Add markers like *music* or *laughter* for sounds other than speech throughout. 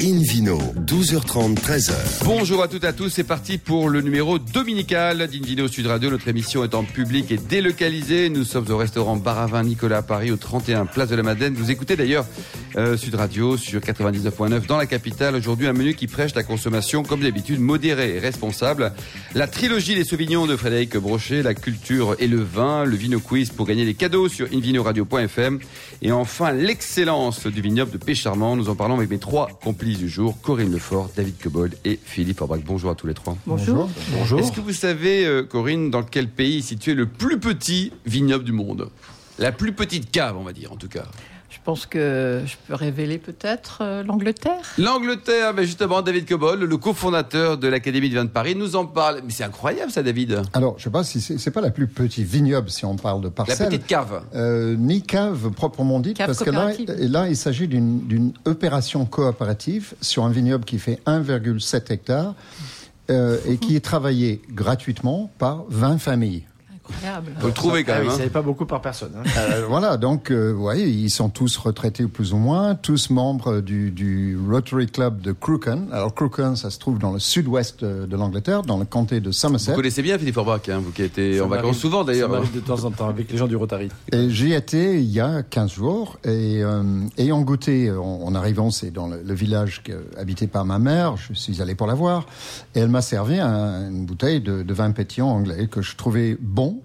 Invino, 12h30, 13h. Bonjour à toutes et à tous, c'est parti pour le numéro dominical d'Invino Sud Radio. Notre émission est en public et délocalisée. Nous sommes au restaurant Baravin Nicolas à Paris, au 31 Place de la Madeleine. Vous écoutez d'ailleurs euh, Sud Radio sur 99.9 dans la capitale. Aujourd'hui, un menu qui prêche la consommation, comme d'habitude, modérée et responsable. La trilogie Les Sauvignons de Frédéric Brochet, la culture et le vin, le vino quiz pour gagner les cadeaux sur invinoradio.fm. Et enfin, l'excellence du vignoble de Pécharmant. Nous en parlons avec mes trois complices du jour, Corinne Lefort, David Cobold et Philippe Orbrac. Bonjour à tous les trois. Bonjour. Bonjour. Est-ce que vous savez, euh, Corinne, dans quel pays est situé le plus petit vignoble du monde? La plus petite cave, on va dire, en tout cas. Je pense que je peux révéler peut-être euh, l'Angleterre. L'Angleterre, mais justement, David Cobol, le cofondateur de l'Académie de vin de Paris, nous en parle. Mais c'est incroyable ça, David. Alors, je sais pas si c'est pas la plus petite vignoble si on parle de parcelle. La petite cave. Euh, ni cave proprement dite, parce que là, là, il s'agit d'une opération coopérative sur un vignoble qui fait 1,7 hectares euh, et qui est travaillé gratuitement par 20 familles. Incroyable. Faut le trouver quand ah même. Oui, pas beaucoup par personne. Hein. Euh, voilà, donc, euh, vous voyez, ils sont tous retraités plus ou moins, tous membres du, du Rotary Club de Crooken. Alors, Crooken, ça se trouve dans le sud-ouest de l'Angleterre, dans le comté de Somerset. Vous connaissez bien Philippe Forbach, hein, vous qui été en vacances souvent d'ailleurs. Ça de temps en temps avec les gens du Rotary. Et j'y étais il y a 15 jours et euh, ayant goûté, en, arrivant, c'est dans le, village habité par ma mère, je suis allé pour la voir, et elle m'a servi une bouteille de, de vin pétillant anglais que je trouvais bon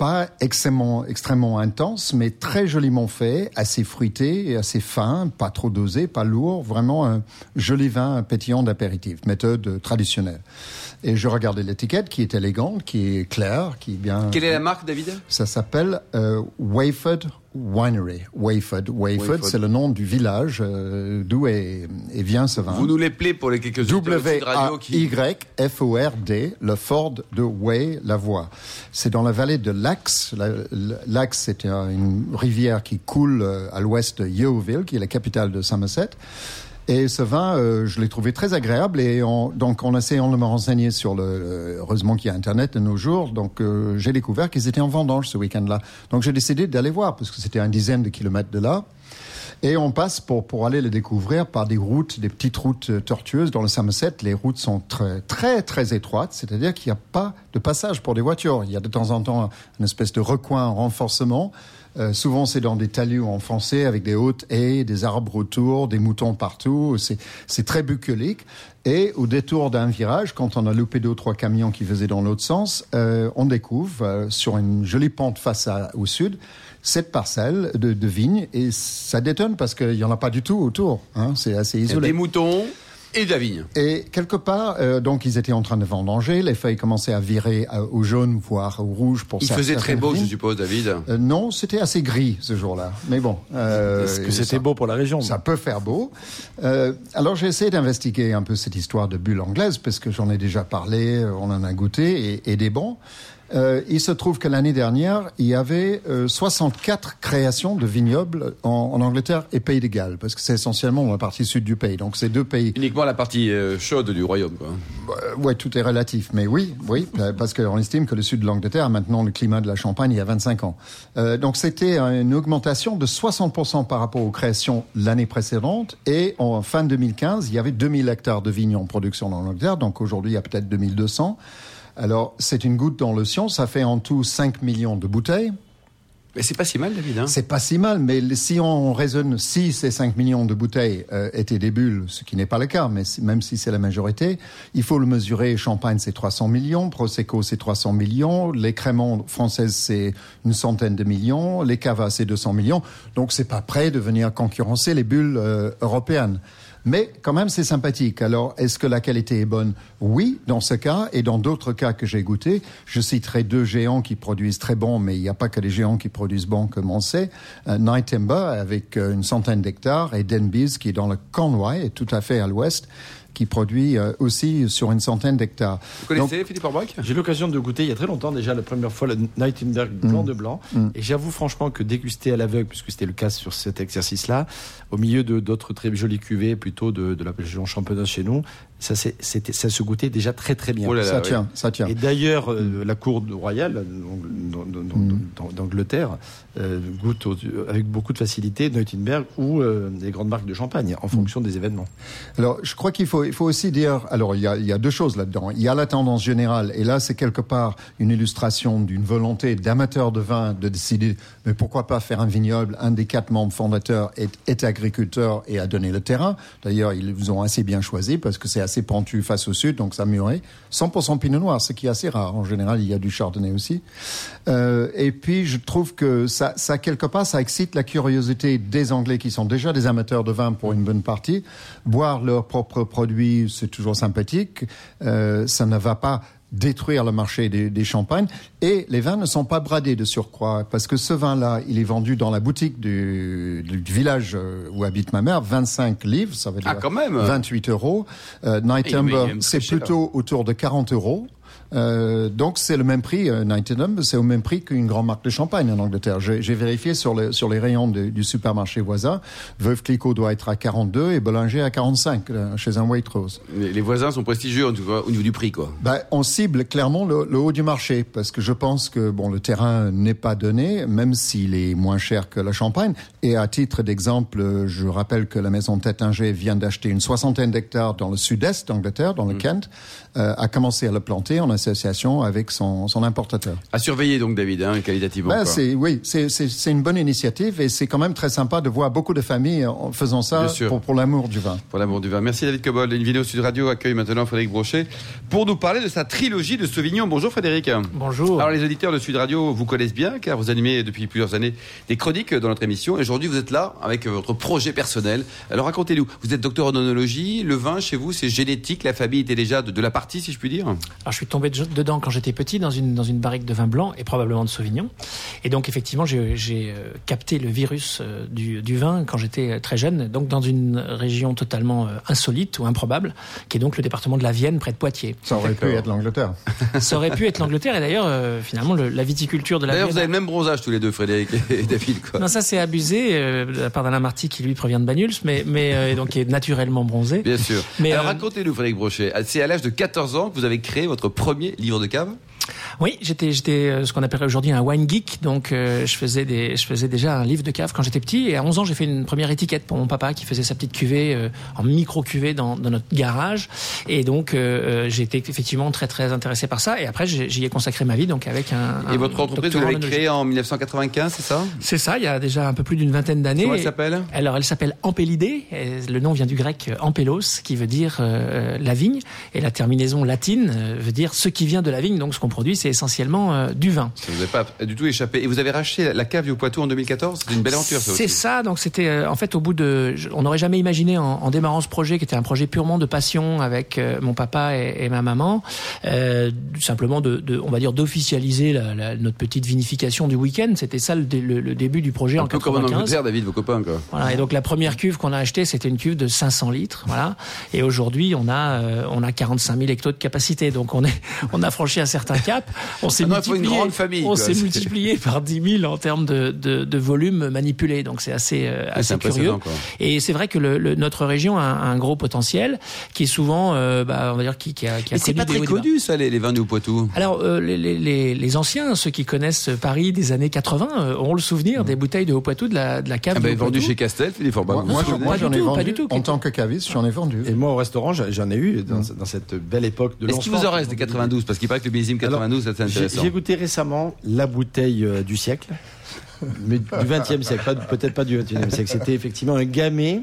pas extrêmement, extrêmement intense, mais très joliment fait, assez fruité et assez fin, pas trop dosé, pas lourd, vraiment un joli vin pétillant d'apéritif, méthode traditionnelle. Et je regardais l'étiquette qui est élégante, qui est claire, qui est bien. Quelle est la marque, David? Ça s'appelle euh, Wayford Winery. Wayford. Wayford, c'est le nom du village euh, d'où est, vient ce vin. Vous nous l'appelez pour les quelques W A Y F O R D, le Ford de Way, la voie. C'est dans la vallée de l'Axe. L'Axe, c'est une rivière qui coule euh, à l'ouest de Yeovil, qui est la capitale de Somerset. Et ce vin, euh, je l'ai trouvé très agréable. Et donc, en essayant de me renseigner sur le, heureusement qu'il y a Internet de nos jours, donc euh, j'ai découvert qu'ils étaient en vendange ce week-end-là. Donc, j'ai décidé d'aller voir parce que c'était une dizaine de kilomètres de là. Et on passe pour, pour aller le découvrir par des routes, des petites routes euh, tortueuses. Dans le Somerset, les routes sont très, très, très étroites, c'est-à-dire qu'il n'y a pas de passage pour des voitures. Il y a de temps en temps une espèce de recoin, un renforcement. Euh, souvent, c'est dans des talus enfoncés avec des hautes haies, des arbres autour, des moutons partout. C'est très bucolique. Et au détour d'un virage, quand on a loupé deux ou trois camions qui faisaient dans l'autre sens, euh, on découvre euh, sur une jolie pente face au sud cette parcelle de, de vignes. Et ça détonne parce qu'il n'y en a pas du tout autour. Hein, c'est assez isolé. Des moutons et de la vigne. Et quelque part, euh, donc ils étaient en train de vendanger, les feuilles commençaient à virer euh, au jaune, voire au rouge pour Il faisait très beau, je suppose, David. Euh, non, c'était assez gris ce jour-là. Mais bon. Est-ce que c'était beau pour la région? Ça peut faire beau. alors j'ai essayé d'investiguer un peu cette histoire de bulle anglaise, parce que j'en ai déjà parlé, on en a goûté, et, et des bons. Euh, il se trouve que l'année dernière, il y avait 64 euh, créations de vignobles en, en, Angleterre et Pays de Galles, parce que c'est essentiellement la partie sud du pays. Donc c'est deux pays. Uniquement la partie euh, chaude du royaume, quoi. Euh, ouais, tout est relatif, mais oui, oui, *laughs* parce qu'on estime que le sud de l'Angleterre a maintenant le climat de la Champagne il y a 25 ans. donc c'était une augmentation de 60% par rapport aux créations l'année précédente, et en fin 2015, il y avait 2000 hectares de vignes en production dans l'Angleterre. Donc aujourd'hui, il y a peut-être 2200. Alors, c'est une goutte dans le l'océan, ça fait en tout 5 millions de bouteilles. Mais c'est pas si mal, David. Hein c'est pas si mal, mais si on raisonne, si ces 5 millions de bouteilles euh, étaient des bulles, ce qui n'est pas le cas, mais même si c'est la majorité, il faut le mesurer. Champagne, c'est 300 millions, Prosecco, c'est 300 millions, les créments françaises, c'est une centaine de millions, les cavas, c'est 200 millions. Donc, c'est pas prêt de venir concurrencer les bulles euh, européennes. Mais quand même, c'est sympathique. Alors, est-ce que la qualité est bonne? Oui, dans ce cas, et dans d'autres cas que j'ai goûté. Je citerai deux géants qui produisent très bon, mais il n'y a pas que les géants qui produisent bon, comme on sait. Euh, Night Timber, avec euh, une centaine d'hectares, et Denbies, qui est dans le Conway, tout à fait à l'ouest. Qui produit aussi sur une centaine d'hectares. Vous connaissez Philippe Orbach? J'ai eu l'occasion de goûter il y a très longtemps déjà la première fois le Nightingale blanc de blanc. Mm. Et j'avoue franchement que déguster à l'aveugle, puisque c'était le cas sur cet exercice-là, au milieu de d'autres très jolies cuvées plutôt de, de la région champenoise chez nous, ça, c'était, ça se goûtait déjà très très bien. Oh ça tient, ça tient. Et d'ailleurs, euh, la cour royale mm. d'Angleterre euh, goûte avec beaucoup de facilité Neutenberg ou euh, des grandes marques de champagne en mm. fonction des événements. Alors, je crois qu'il faut, il faut aussi dire, alors il y a, il y a deux choses là-dedans. Il y a la tendance générale, et là c'est quelque part une illustration d'une volonté d'amateurs de vin de décider, mais pourquoi pas faire un vignoble Un des quatre membres fondateurs est, est agriculteur et a donné le terrain. D'ailleurs, ils vous ont assez bien choisi parce que c'est assez pentu face au sud, donc ça mûrait. 100% pinot noir, ce qui est assez rare. En général, il y a du chardonnay aussi. Euh, et puis, je trouve que ça, quelque part, ça excite la curiosité des Anglais qui sont déjà des amateurs de vin pour une bonne partie. Boire leurs propres produits, c'est toujours sympathique. Euh, ça ne va pas détruire le marché des, champagnes. Et les vins ne sont pas bradés de surcroît, parce que ce vin-là, il est vendu dans la boutique du, village euh, où habite ma mère, 25 livres, ça veut dire ah, quand même. 28 euros. Euh, c'est plutôt autour de 40 euros. Euh, donc c'est le même prix, euh, c'est au même prix qu'une grande marque de champagne en Angleterre. J'ai vérifié sur les, sur les rayons du supermarché voisin. Veuve Clicquot doit être à 42 et Bollinger à 45 euh, chez un Waitrose. Les, les voisins sont prestigieux tout cas, au niveau du prix, quoi. Ben, on cible clairement le, le, haut du marché parce que je pense que bon, le terrain n'est pas donné, même s'il est moins cher que la champagne. Et à titre d'exemple, je rappelle que la maison Tétinger vient d'acheter une soixantaine d'hectares dans le sud-est d'Angleterre, dans le mm. Kent, euh, a commencé à le planter en association avec son, son importateur. À surveiller donc David, hein, qualitativement. Ben, c'est oui, c'est une bonne initiative et c'est quand même très sympa de voir beaucoup de familles en faisant ça pour, pour l'amour du vin. Pour l'amour du vin. Merci David Cobol. Une vidéo Sud Radio accueille maintenant Frédéric Brochet pour nous parler de sa trilogie de Sauvignon. Bonjour Frédéric. Bonjour. Alors les auditeurs de Sud Radio vous connaissent bien car vous animez depuis plusieurs années des chroniques dans notre émission et aujourd'hui vous êtes là avec votre projet personnel. Alors racontez-nous, vous êtes docteur en onologie, le vin chez vous c'est génétique, la famille était déjà de, de la partie si je puis dire Alors je suis tombé dedans quand j'étais petit dans une, dans une barrique de vin blanc et probablement de Sauvignon. Et donc effectivement j'ai euh, capté le virus euh, du, du vin quand j'étais très jeune, donc dans une région totalement euh, insolite ou improbable, qui est donc le département de la Vienne près de Poitiers. Ça aurait pu être l'Angleterre. *laughs* Ça aurait pu être l'Angleterre et d'ailleurs finalement la viticulture de la D'ailleurs vous avez le même bronzage tous les deux Frédéric et David. Quoi. Non ça c'est abusé de la part d'Alain Marty qui lui provient de Banyuls mais, mais donc qui est naturellement bronzé. Bien sûr. Mais Alors racontez-nous Frédéric Brochet, c'est à l'âge de 14 ans que vous avez créé votre premier livre de cave oui, j'étais j'étais euh, ce qu'on appellerait aujourd'hui un wine geek, donc euh, je faisais des je faisais déjà un livre de cave quand j'étais petit. Et à 11 ans j'ai fait une première étiquette pour mon papa qui faisait sa petite cuvée euh, en micro cuvée dans, dans, notre garage. Et donc j'ai été effectivement très très intéressé par ça. Et après j'y ai consacré ma vie donc avec un Et votre entreprise vous l'avez créée en 1995, c'est ça? C'est ça, il y a déjà un peu plus d'une vingtaine d'années. Comment elle s'appelle? Alors elle s'appelle Ampélidée, le nom vient du grec Ampelos qui veut dire la vigne. Et la terminaison latine veut dire ce qui vient de la vigne. Donc ce qu'on produit c'est essentiellement euh, du vin. Ça vous a pas du tout échappé. Et vous avez racheté la cave du Poitou en 2014 C'est une belle aventure, ça C'est ça. Donc c'était euh, en fait au bout de, on n'aurait jamais imaginé en, démarrant ce projet qui était un projet purement de passion avec euh, mon papa et, ma maman, simplement de, de, on va dire d'officialiser notre petite vinification du week-end. C'était ça le, début du projet un en peu comme en Angleterre, David, vos copains quoi. Voilà. Et donc la première cuve qu'on a achetée, c'était une cuve de 500 litres, voilà. Et aujourd'hui, on a on a 45 000 hectos de capacité. Donc on est on a franchi un certain cap. On s'est multiplié, on s'est multiplié par 10 000 en termes de, de, de volume manipulé. Donc c'est assez, euh, assez curieux. Et c'est vrai que le, le, notre région a un, gros potentiel qui est souvent, euh, bah, on va dire, qui, qui a, qui a c'est pas très connu ça, les, les vins du Poitou. Alors euh, les, les, les, anciens, ceux qui connaissent Paris des années 80, euh, auront le souvenir des bouteilles de Haut-Poitou, de la, de la cave. Ah ben, vendu chez Castel, Philippe Moi, moi, moi j'en ai vendu. En tant que caviste, j'en ai vendu. Et moi au restaurant, j'en ai eu dans, dans cette belle époque de Est-ce qu'il vous en reste des 92 Parce qu'il paraît que le millésime 92, c'est intéressant. J'ai goûté récemment la bouteille euh, du siècle, *laughs* mais du XXe siècle, peut-être pas du XXIe siècle. C'était effectivement un gamay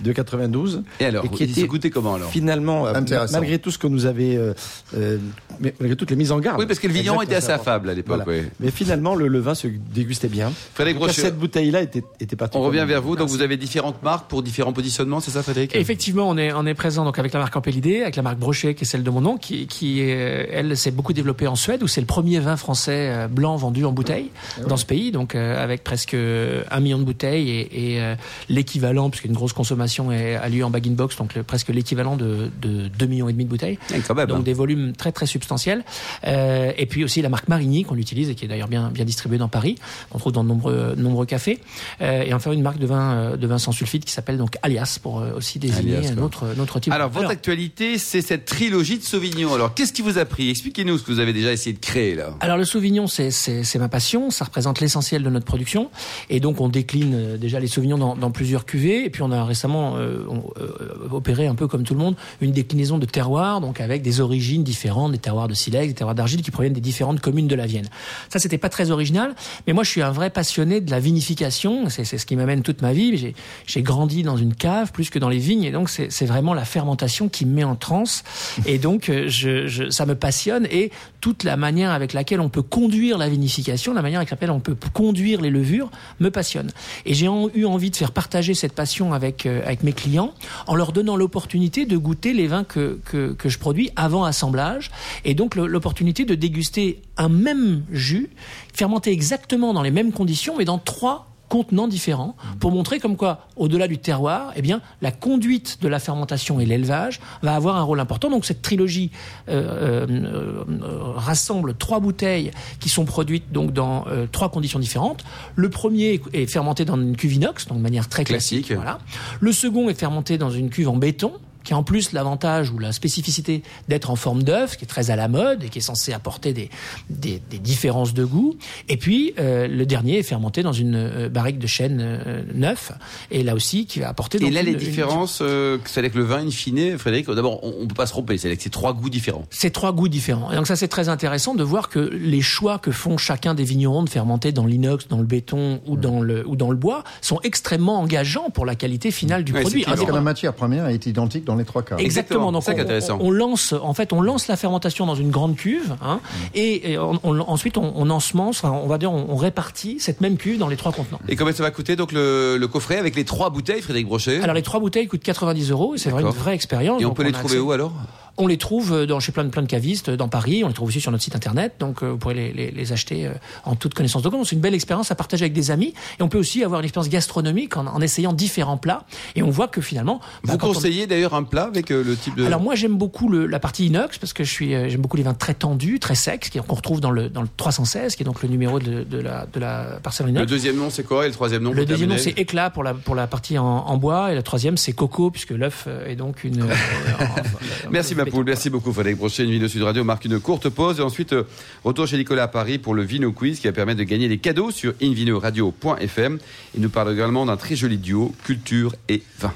de 92. Et alors, et qui était goûté comment alors Finalement, euh, malgré tout ce que nous avait, euh, euh, malgré toutes les mises en garde. Oui, parce que le vigneron était assez affable à l'époque. Mais finalement, le, le, vin se dégustait bien. Frédéric Brochet, cette bouteille-là était, était On revient vers vous. Donc vous avez différentes marques pour différents positionnements, c'est ça, Frédéric? Effectivement, on est on est présent donc avec la marque Ampélidé, avec la marque Brochet qui est celle de mon nom, qui qui elle s'est beaucoup développée en Suède où c'est le premier vin français blanc vendu en bouteille dans ce pays, donc avec presque un million de bouteilles et, et l'équivalent puisqu'il y a une grosse consommation consommation est- a lieu en bag-in-box, donc le- presque l'équivalent de, de 2 millions et demi de bouteilles. Quand même. Donc des volumes très très substantiels. Euh, et puis aussi la marque Marigny qu'on utilise et qui est d'ailleurs bien bien distribuée dans Paris, qu'on trouve dans de nombreux nombreux cafés. Euh, et enfin une marque de vin euh, de vin sans sulfite qui s'appelle donc Alias pour aussi désigner Alias, un autre notre type. Alors, votre actualité, c'est cette trilogie de Sauvignon. Alors, qu'est-ce qui vous a pris? Expliquez-nous ce que vous avez déjà essayé de créer, là. Alors le Sauvignon, c'est c'est c'est ma passion, ça représente l'essentiel de notre production, et donc on décline déjà les Sauvignons dans, dans plusieurs cuvées, et puis on a récemment euh, on, euh, opéré un peu comme tout le monde une déclinaison de terroirs, donc avec des origines différentes, des terroirs de silex, des terroirs d'argile qui proviennent des différentes communes de la Vienne. Ça c'était pas très original, mais moi je suis un vrai passionné de la vinification, c'est ce qui m'amène toute ma vie. J'ai grandi dans une cave plus que dans les vignes, et donc c'est vraiment la fermentation qui me met en transe, et donc euh, je, ça me passionne et toute la manière avec laquelle on peut conduire la vinification, la manière avec laquelle on peut conduire les levures, me passionne. Et j'ai eu envie de faire partager cette passion avec euh, avec mes clients en leur donnant l'opportunité de goûter les vins que, que je produis avant assemblage, et donc l'opportunité de déguster un même jus fermenté exactement dans les mêmes conditions, mais dans trois contenants différents pour montrer comme quoi, au-delà du terroir, eh bien, la conduite de la fermentation et l'élevage va avoir un rôle important. Donc cette trilogie euh, euh, euh, rassemble trois bouteilles qui sont produites donc dans euh, trois conditions différentes. Le premier est fermenté dans une cuve inox, donc de manière très classique. Classique. Voilà. Le second est fermenté dans une cuve en béton qui a en plus l'avantage ou la spécificité d'être en forme d'œuf, qui est très à la mode et qui est censé apporter des, des, des différences de goût. Et puis euh, le dernier est fermenté dans une euh, barrique de chêne euh, neuf, et là aussi qui va apporter. Et là, une- les différences, c'est-à-dire que le vin, in fine, Frédéric, d'abord, on, on peut pas se tromper, c'est-à-dire que c'est trois goûts différents. C'est trois goûts différents. Et donc ça c'est très intéressant de voir que les choix que font chacun des vignerons de fermenter dans l'inox, dans le béton ou dans le ou dans le bois sont extrêmement engageants pour la qualité finale du Ouais, produit. c'est que la matière première est identique dans les trois cas. Exactement. Donc on, intéressant. on- on lance, en fait, on lance la fermentation dans une grande cuve, hein, et, et on- on- ensuite on, on ensemence, on va dire, on, on répartit cette même cuve dans les trois contenants. Et combien ça va coûter, donc, le, le coffret avec les trois bouteilles, Frédéric Brochet? Alors les trois bouteilles coûtent 90 euros, et c'est vraiment une vraie expérience. Et on peut les trouver accès- où, alors? On les trouve dans chez plein de plein de cavistes dans Paris. On les trouve aussi sur notre site internet. Donc euh, vous pourrez les, les- les acheter euh, en toute connaissance de cause. C'est une belle expérience à partager avec des amis. Et on peut aussi avoir une expérience gastronomique en, en essayant différents plats. Et on voit que finalement, bah, Vous on- conseillez d'ailleurs un plat avec euh, le type de... Alors moi j'aime beaucoup le, la partie inox parce que je suis euh, j'aime beaucoup les vins très tendus, très secs, qui- qu'on retrouve dans le dans le 316 qui est donc le numéro de, de la de la parcelle le inox. deuxième nom, c'est quoi? Et le troisième nom Le deuxième nom c'est éclat pour la pour la partie en, en bois et le troisième c'est coco puisque l'œuf euh, est donc une. euh, en- en- *laughs* Merci ma merci beaucoup Frédéric Brochet. Une vidéo Sud Radio marque une courte pause et ensuite euh, retour chez Nicolas à Paris pour le Vino Quiz qui va permettre de gagner des cadeaux sur invinoradio.fm. Il nous parle également d'un très joli duo, culture et vin.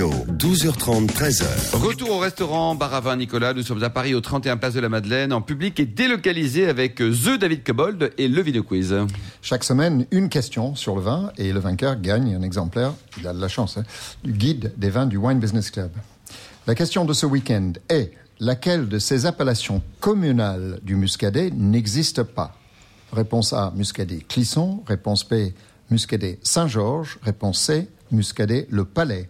Invino, 12h30, 13h. Retour au restaurant Bar à Vin Nicolas. Nous sommes à Paris au 31 Place de la Madeleine en public et délocalisé avec euh, The David Cobold et le Vino Quiz. Chaque semaine, une question sur le vin et le vainqueur gagne un exemplaire, il a de la chance, hein, du guide des vins du Wine Business Club. La question de ce week-end est laquelle de ces appellations communales du muscadet n'existe pas? Réponse A, muscadet Clisson. Réponse B, muscadet Saint-Georges. Réponse C, muscadet Le Palais.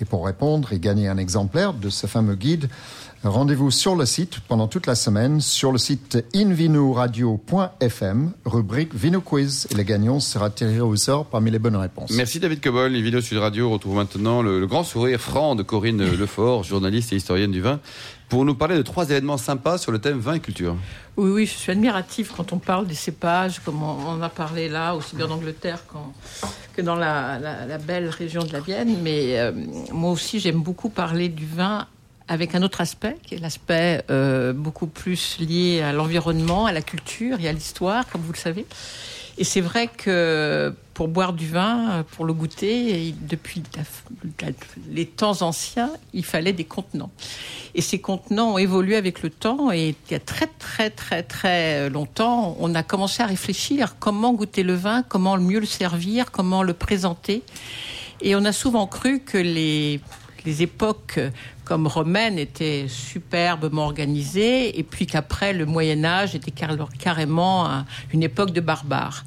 Et pour répondre et gagner un exemplaire de ce fameux guide, rendez-vous sur le site pendant toute la semaine, sur le site invinoradio.fm, rubrique Vino Quiz. Et le gagnant sera tiré au sort parmi les bonnes réponses. Merci David Cobold. Les vidéos Sud Radio retrouvent maintenant le, le grand sourire franc de Corinne *laughs* Lefort, journaliste et historienne du vin, pour nous parler de trois événements sympas sur le thème vin et culture. Oui, oui, je suis admirative quand on parle des cépages, comme on on a parlé là, aussi bien en Angleterre qu'en- que dans la, la- la belle région de la Vienne. Mais euh, moi aussi, j'aime beaucoup parler du vin avec un autre aspect, qui est l'aspect euh, beaucoup plus lié à l'environnement, à la culture et à l'histoire, comme vous le savez. Et c'est vrai que pour boire du vin, pour le goûter, depuis les temps anciens, il fallait des contenants. Et ces contenants ont évolué avec le temps. Et il y a très, très, très, très longtemps, on a commencé à réfléchir comment goûter le vin, comment mieux le servir, comment le présenter. Et on a souvent cru que les, les époques comme romaines étaient superbement organisées, et puis qu'après le Moyen Âge était car- carrément un- une époque de barbares.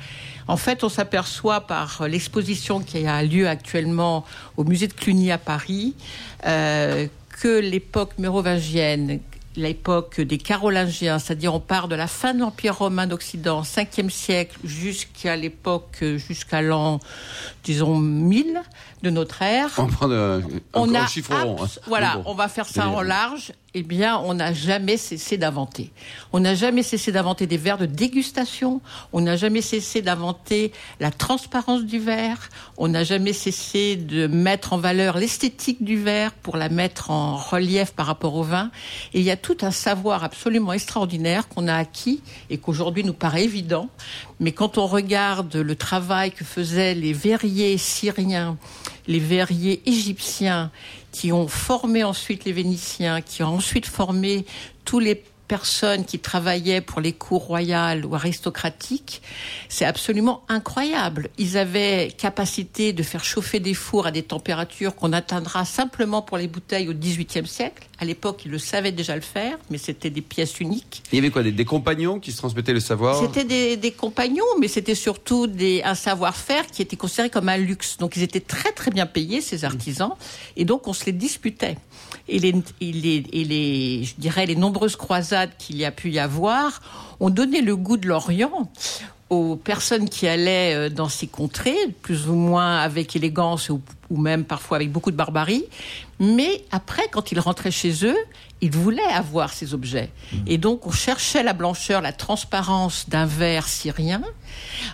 En fait, on s'aperçoit par l'exposition qui a lieu actuellement au musée de Cluny à Paris euh, que l'époque mérovingienne l'époque des Carolingiens, c'est-à-dire on part de la fin de l'Empire romain d'Occident, 5e siècle, jusqu'à l'époque, jusqu'à l'an, disons, 1000 de notre ère. On prend de, On un a chiffre rond. hein. voilà, bon. on va faire ça en large. Eh bien, on n'a jamais cessé d'inventer. On n'a jamais cessé d'inventer des verres de dégustation. On n'a jamais cessé d'inventer la transparence du verre. On n'a jamais cessé de mettre en valeur l'esthétique du verre pour la mettre en relief par rapport au vin. Et il y a tout un savoir absolument extraordinaire qu'on a acquis et qu'aujourd'hui nous paraît évident. Mais quand on regarde le travail que faisaient les verriers syriens, les verriers égyptiens, qui ont formé ensuite les Vénitiens, qui ont ensuite formé tous les personnes qui travaillaient pour les cours royales ou aristocratiques, c'est absolument incroyable. Ils avaient capacité de faire chauffer des fours à des températures qu'on atteindra simplement pour les bouteilles au XVIIIe siècle. À l'époque, ils le savaient déjà le faire, mais c'était des pièces uniques. Il y avait quoi des, des compagnons qui se transmettaient le savoir? C'était des, des compagnons, mais c'était surtout des, un savoir-faire qui était considéré comme un luxe. Donc ils étaient très très bien payés, ces artisans, et donc on se les disputait. Et les, et les, et les je dirais, les nombreuses croisades qu'il y a pu y avoir ont donné le goût de l'Orient aux personnes qui allaient euh, dans ces contrées, plus ou moins avec élégance ou, ou même parfois avec beaucoup de barbarie. Mais après, quand ils rentraient chez eux, ils voulaient avoir ces objets. Et donc, on cherchait la blancheur, la transparence d'un verre syrien.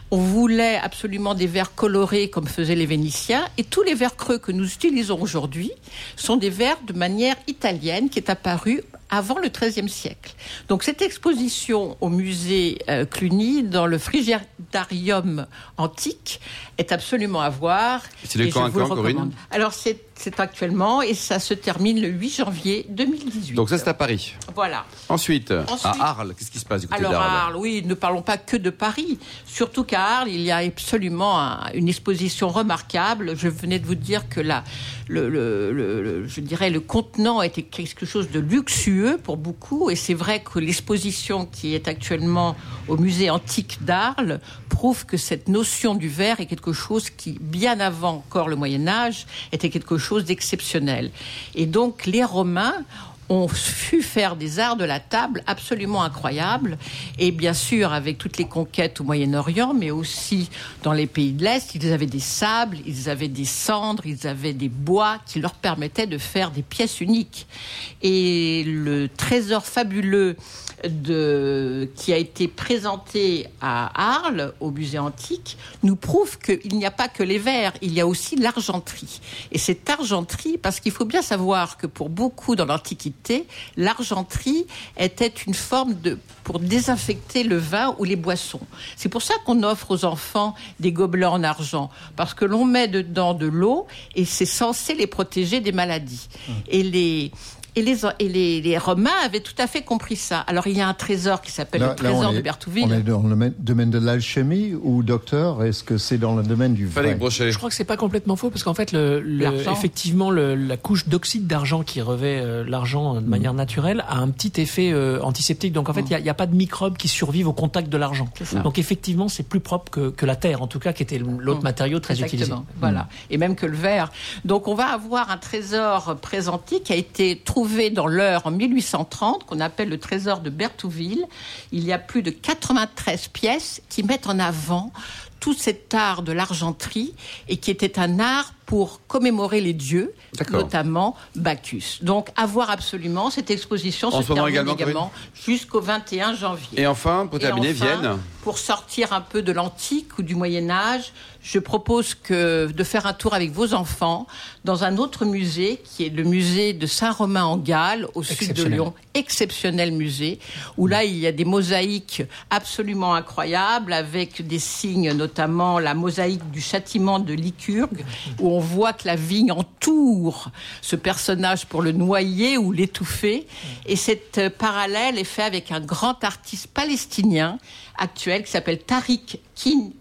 On voulait absolument des verres colorés comme faisaient les Vénitiens. Et tous les verres creux que nous utilisons aujourd'hui sont des verres de manière italienne qui est apparue avant le XIIIe siècle. Donc cette exposition au musée euh, Cluny dans le frigidarium antique est absolument à voir. C'est de quand à Corinne. Alors c'est actuellement et ça se termine le 8 janvier 2018. Donc ça c'est à Paris. voilà. Ensuite, Ensuite- à Arles, qu'est-ce qui se passe du côté Alors Arles, oui, ne parlons pas que de Paris. Surtout qu'à Arles, il y a absolument un- une exposition remarquable. Je venais de vous dire que la, le, le- le- le- je dirais, le contenant était quelque chose de luxueux pour beaucoup. Et c'est vrai que l'exposition qui est actuellement au musée antique d'Arles prouve que cette notion du verre est quelque chose qui, bien avant encore le Moyen Âge, était quelque chose d'exceptionnel. Et donc les Romains ont su faire des arts de la table absolument incroyables. Et bien sûr, avec toutes les conquêtes au Moyen-Orient, mais aussi dans les pays de l'Est, ils avaient des sables, ils avaient des cendres, ils avaient des bois qui leur permettaient de faire des pièces uniques. Et le trésor fabuleux de, qui a été présenté à Arles, au musée antique, nous prouve qu'il n'y a pas que les verres, il y a aussi l'argenterie. Et cette argenterie, parce qu'il faut bien savoir que pour beaucoup dans l'Antiquité, l'argenterie était une forme de, pour désinfecter le vin ou les boissons. C'est pour ça qu'on offre aux enfants des gobelets en argent, parce que l'on met dedans de l'eau et c'est censé les protéger des maladies. Et les, et les, et les, les Romains avaient tout à fait compris ça. Alors il y a un trésor qui s'appelle le trésor on de est, Berthouville. on est dans le domaine- de l'alchimie ou docteur Est-ce que c'est dans le domaine du vrai? Je crois que c'est pas complètement faux parce qu'en fait, le, le- L'argent. effectivement, le- la couche d'oxyde d'argent qui revêt euh, l'argent de manière naturelle a un petit effet euh, antiseptique. Donc en fait, il n'y a, pas de microbes qui survivent au contact de l'argent. Donc effectivement, c'est plus propre que, que la terre, en tout cas, qui était l'autre Mm. matériau très utilisé. Voilà. Et même que le verre. Donc, on va avoir un trésor présenté qui a été trouvé dans l'heure en 1830, qu'on appelle le trésor de Berthouville. Il y a plus de 93 pièces qui mettent en avant tout cet art de l'argenterie et qui était un art pour commémorer les dieux, notamment Bacchus. Donc, à voir absolument cette exposition En se termine également, également jusqu'au 21 janvier. Et enfin, pour terminer, enfin, Vienne. Pour sortir un peu de l'antique ou du Moyen Âge, je propose que de faire un tour avec vos enfants dans un autre musée qui est le musée de Saint-Romain en Galles, au sud de. Lyon, exceptionnel musée, où là il y a des mosaïques absolument incroyables avec des signes, notamment la mosaïque du châtiment de Lycurgue, où on voit que la vigne entoure ce personnage pour le noyer ou l'étouffer. Et cette euh, parallèle est fait avec un grand artiste palestinien actuel qui s'appelle Tariq Kin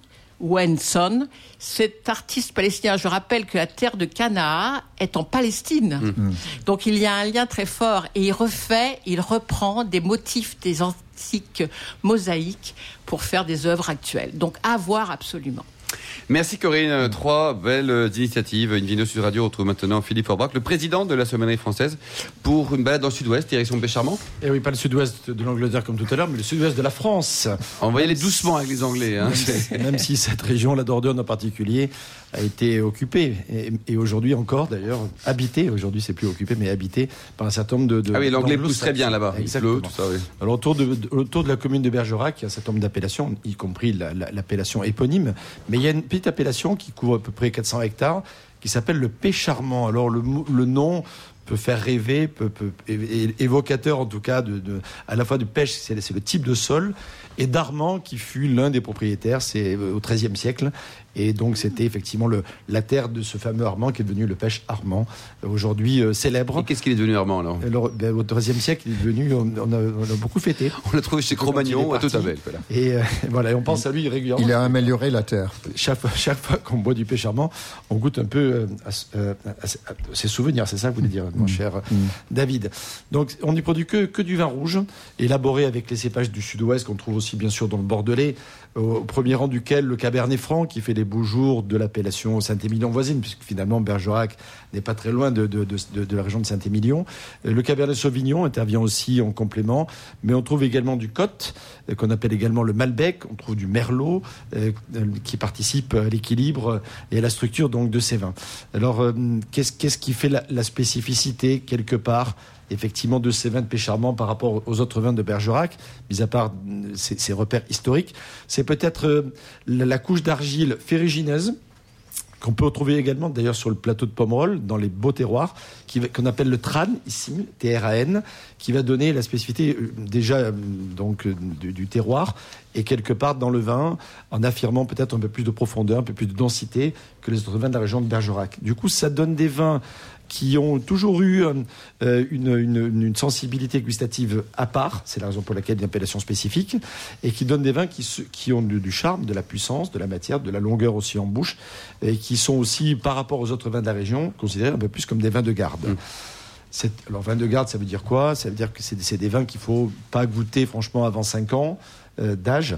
Wenson. Cet artiste palestinien, je rappelle que la terre de Canaan est en Palestine. Donc il y a un lien très fort et il refait, il reprend des motifs des antiques mosaïques pour faire des œuvres actuelles. Donc à voir absolument. Merci Corinne. Trois belles initiatives. Une vidéo sur radio. On retrouve maintenant Philippe Orbach, le président de la Sommellerie française, pour une balade dans le sud-ouest, direction Bécharmant. Et oui, pas le sud-ouest de l'Angleterre comme tout à l'heure, mais le sud-ouest de la France. On va y aller doucement avec les Anglais. Hein. Même si cette région, la Dordogne en particulier, a été occupée et, aujourd'hui encore d'ailleurs habitée. Aujourd'hui, c'est plus occupé, mais habitée par un certain nombre de. de ah oui, l'anglais pousse très bien là-bas. Exactement. tout ça, oui. Alors autour de, autour de la commune de Bergerac, il y a un certain nombre d'appellations, y compris l'appellation éponyme, mais il y a une petite appellation qui couvre à peu près 400 hectares qui s'appelle le Pécharmant. Alors le, le nom peut faire rêver, peut, peut, évocateur en tout cas de, de, à la fois de pêche, c'est le type de sol, et d'Armand qui fut l'un des propriétaires, c'est au XIIIe siècle, et donc c'était effectivement le, la terre de ce fameux Armand qui est devenu le pêche Armand, aujourd'hui euh, célèbre. Et qu'est-ce qu'il est devenu Armand alors, alors ben, Au XIIIe siècle, il est devenu, on, a, on a, beaucoup fêté. On l'a trouvé chez Cro-Magnon à Totavel. Voilà. Et euh, *laughs* voilà, et on pense à lui régulièrement. Il a amélioré la terre. Chaque, chaque fois qu'on boit du pêche Armand, on goûte un peu euh, à, à, à, ses souvenirs, c'est ça que vous voulez dire, mon mm. cher mm. David? Donc on n'y produit que, que du vin rouge, élaboré avec les cépages du sud-ouest qu'on trouve aussi bien sûr dans le Bordelais, au premier rang duquel le Cabernet Franc, qui fait les beaux jours de l'appellation Saint-Émilion voisine, puisque finalement Bergerac n'est pas très loin de, la région de Saint-Émilion. Euh, le Cabernet Sauvignon intervient aussi en complément, mais on trouve également du Côte, euh, qu'on appelle également le Malbec, on trouve du Merlot, euh, qui participe à l'équilibre et à la structure donc de ces vins. Alors, qu'est-ce qui fait la spécificité quelque part effectivement de ces vins de Pécharmant par rapport aux autres vins de Bergerac, mis à part ces, ces repères historiques, c'est peut-être euh, la couche d'argile ferrugineuse qu'on peut retrouver également d'ailleurs sur le plateau de Pomerol, dans les beaux terroirs, qu'on appelle le TRAN, ici, T-R-A-N, qui va donner la spécificité euh, déjà euh, donc, du, du, terroir et quelque part dans le vin, en affirmant peut-être un peu plus de profondeur, un peu plus de densité que les autres vins de la région de Bergerac. Du coup, ça donne des vins qui ont toujours eu euh, une, une, une, sensibilité gustative à part, c'est la raison pour laquelle il y a une appellation spécifique, et qui donnent des vins qui, qui ont du, du, charme, de la puissance, de la matière, de la longueur aussi en bouche, et qui sont aussi, par rapport aux autres vins de la région, considérés un peu plus comme des vins de garde. Mmh. Alors, vin de garde, ça veut dire quoi? Ça veut dire que c'est des vins qu'il faut pas goûter, franchement, avant 5 ans. Euh, d'âge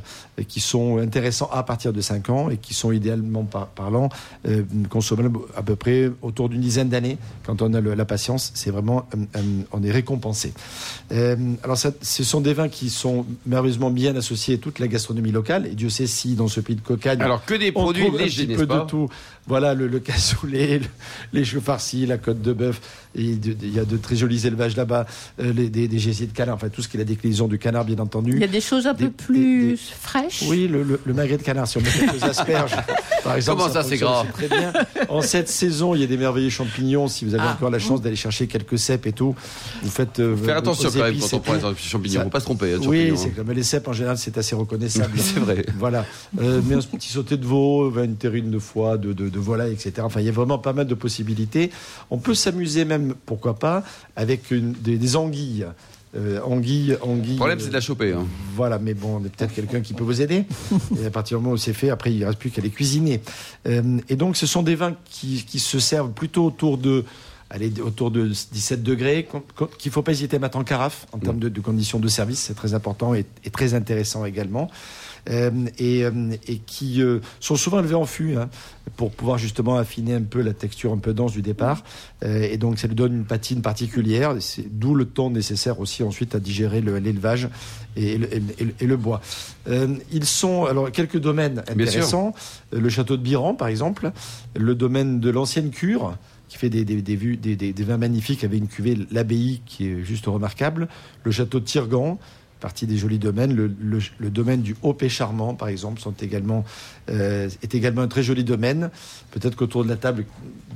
qui sont intéressants à partir de 5 ans et qui sont idéalement par, parlant euh, consommables à peu près autour d'une dizaine d'années. Quand on a le, la patience, c'est vraiment euh, on est récompensé. Euh, alors ça, ce sont des vins qui sont merveilleusement bien associés à toute la gastronomie locale et Dieu sait si dans ce pays de cocagne. Alors que des produits légers, un peu de tout. Voilà le, le cassoulet, le, les choux farcis, la côte de bœuf. Il y a de très jolis élevages là-bas, euh, des, des gésiers de canard, enfin tout ce qui est la déclinaison du canard, bien entendu. Il y a des choses un des, peu plus des, fraîches. Oui, le, le, le, magret de canard, si on met quelques asperges, *laughs* par exemple. Comment ça, c'est gras Très bien. En cette saison, il y a des merveilleux champignons. Si vous avez ah. encore la chance d'aller chercher quelques cèpes et tout, vous faites. Euh, Faire attention quand même quand on prend les champignons. Ça... Faut pas se tromper. Hein, oui, c'est comme les cèpes en général, c'est assez reconnaissable. *laughs* c'est vrai. Voilà. Euh, mais un petit sauté de veau, une terrine de foie, de, de, de volaille, etc. Enfin, il y a vraiment pas mal de possibilités. On peut s'amuser même, pourquoi pas, avec une, des, des anguilles. Euh, anguille, anguille. Le problème, c'est de la choper. Hein. Voilà, mais bon, peut-être quelqu'un qui peut vous aider. *laughs* et à partir du moment où c'est fait, après, il ne reste plus qu'à les cuisiner. Euh, et donc, ce sont des vins qui, qui se servent plutôt autour de allez, autour de 17 degrés, qu'il ne faut pas hésiter à mettre en carafe en termes de, de conditions de service, c'est très important et, et, très intéressant également. Euh, et, euh, et, qui euh, sont souvent élevés en fût hein, pour pouvoir justement affiner un peu la texture un peu dense du départ. Euh, et donc ça lui donne une patine particulière, d'où le temps nécessaire aussi ensuite à digérer l'élevage et, et, et, le bois. Ils sont alors quelques domaines intéressants. Le château de Biran par exemple, le domaine de l'ancienne cure qui fait des, vues, des, vins magnifiques avec une cuvée l'abbaye qui est juste remarquable, le château de Tirgan, partie des jolis domaines. Le, le, le domaine du Haut Charmant, par exemple, sont également, euh, est également un très joli domaine. Peut-être qu'autour de la table,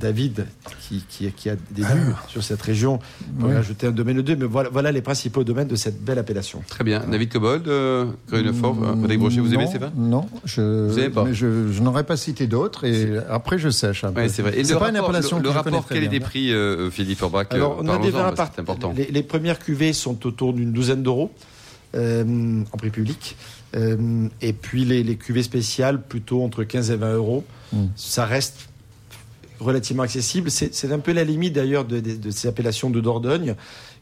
David, qui, qui, qui a des vues ah. sur cette région, pourrait oui. ajouter un domaine ou deux. Mais voilà, voilà les principaux domaines de cette belle appellation. Très bien. David Cobold, euh, Grunefort, mmh, Frédéric Brochet, vous aimez ces vins Non, je, vous pas mais je, je n'aurais pas cité d'autres et après je sèche un peu. Ouais, c'est vrai. Et c'est pas rapport, une appellation le, que le je rapport quel est des prix, euh, Philippe Forbach Alors, on a des vins important. Les, les premières cuvées sont autour d'une douzaine d'euros euh, en prix public. Euh, et puis les, les, cuvées spéciales, plutôt entre 15 et 20 euros. Mm. Ça reste relativement accessible. C'est un peu la limite d'ailleurs de, de, de, ces appellations de Dordogne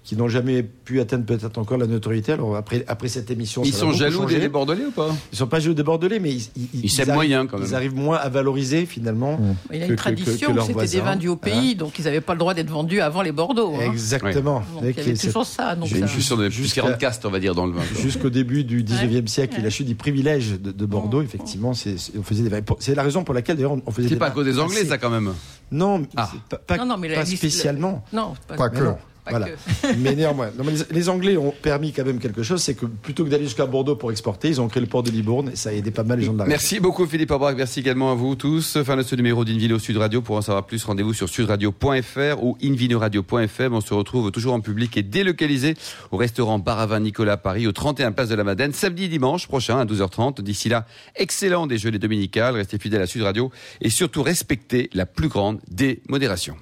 qui n'ont jamais pu atteindre peut-être encore la notoriété. Alors après, après cette émission, Ils ça sont jaloux des Bordelais ou pas? Ils sont pas jaloux des Bordelais, mais ils, ils, Ils s'aiment arrivent- moyen, quand même. Ils arrivent moins à valoriser finalement. Il y a une que- que- que tradition, c'était des vins du haut pays, donc ils n'avaient pas le droit d'être vendus avant les Bordeaux. hein. Exactement. Donc il y avait toujours ça. Donc J'ai une ça- chute sur de plus Jusqu'à- 40 castes, on va dire, dans le vin. Jusqu'au début du 19e siècle, Ouais. il a chute du privilège de, de Bordeaux, effectivement, c'est, c'est- on faisait des vins. C'est la raison pour laquelle d'ailleurs on faisait C'est des pas à cause des Anglais, ça, quand même. Non, Ah. pas, spécialement. Non, pas, que. Voilà. que. *laughs* Mais néanmoins, non, mais les, les Anglais ont permis quand même quelque chose, c'est que plutôt que d'aller jusqu'à Bordeaux pour exporter, ils ont créé le port de Libourne et ça a aidé pas mal les gens de la région. Merci beaucoup Philippe Aubrac, merci également à vous tous. Fin de ce numéro d'Invino Sud Radio. Pour en savoir plus, rendez-vous sur sudradio.fr ou invinoradio.fm. On se retrouve toujours en public et délocalisé au restaurant Bar à Vin Nicolas à Paris, au 31 Place de la Madeleine, samedi et dimanche prochain à 12h30. D'ici là, excellent déjeuner dominical, restez fidèles à Sud Radio et surtout respectez la plus grande des modérations.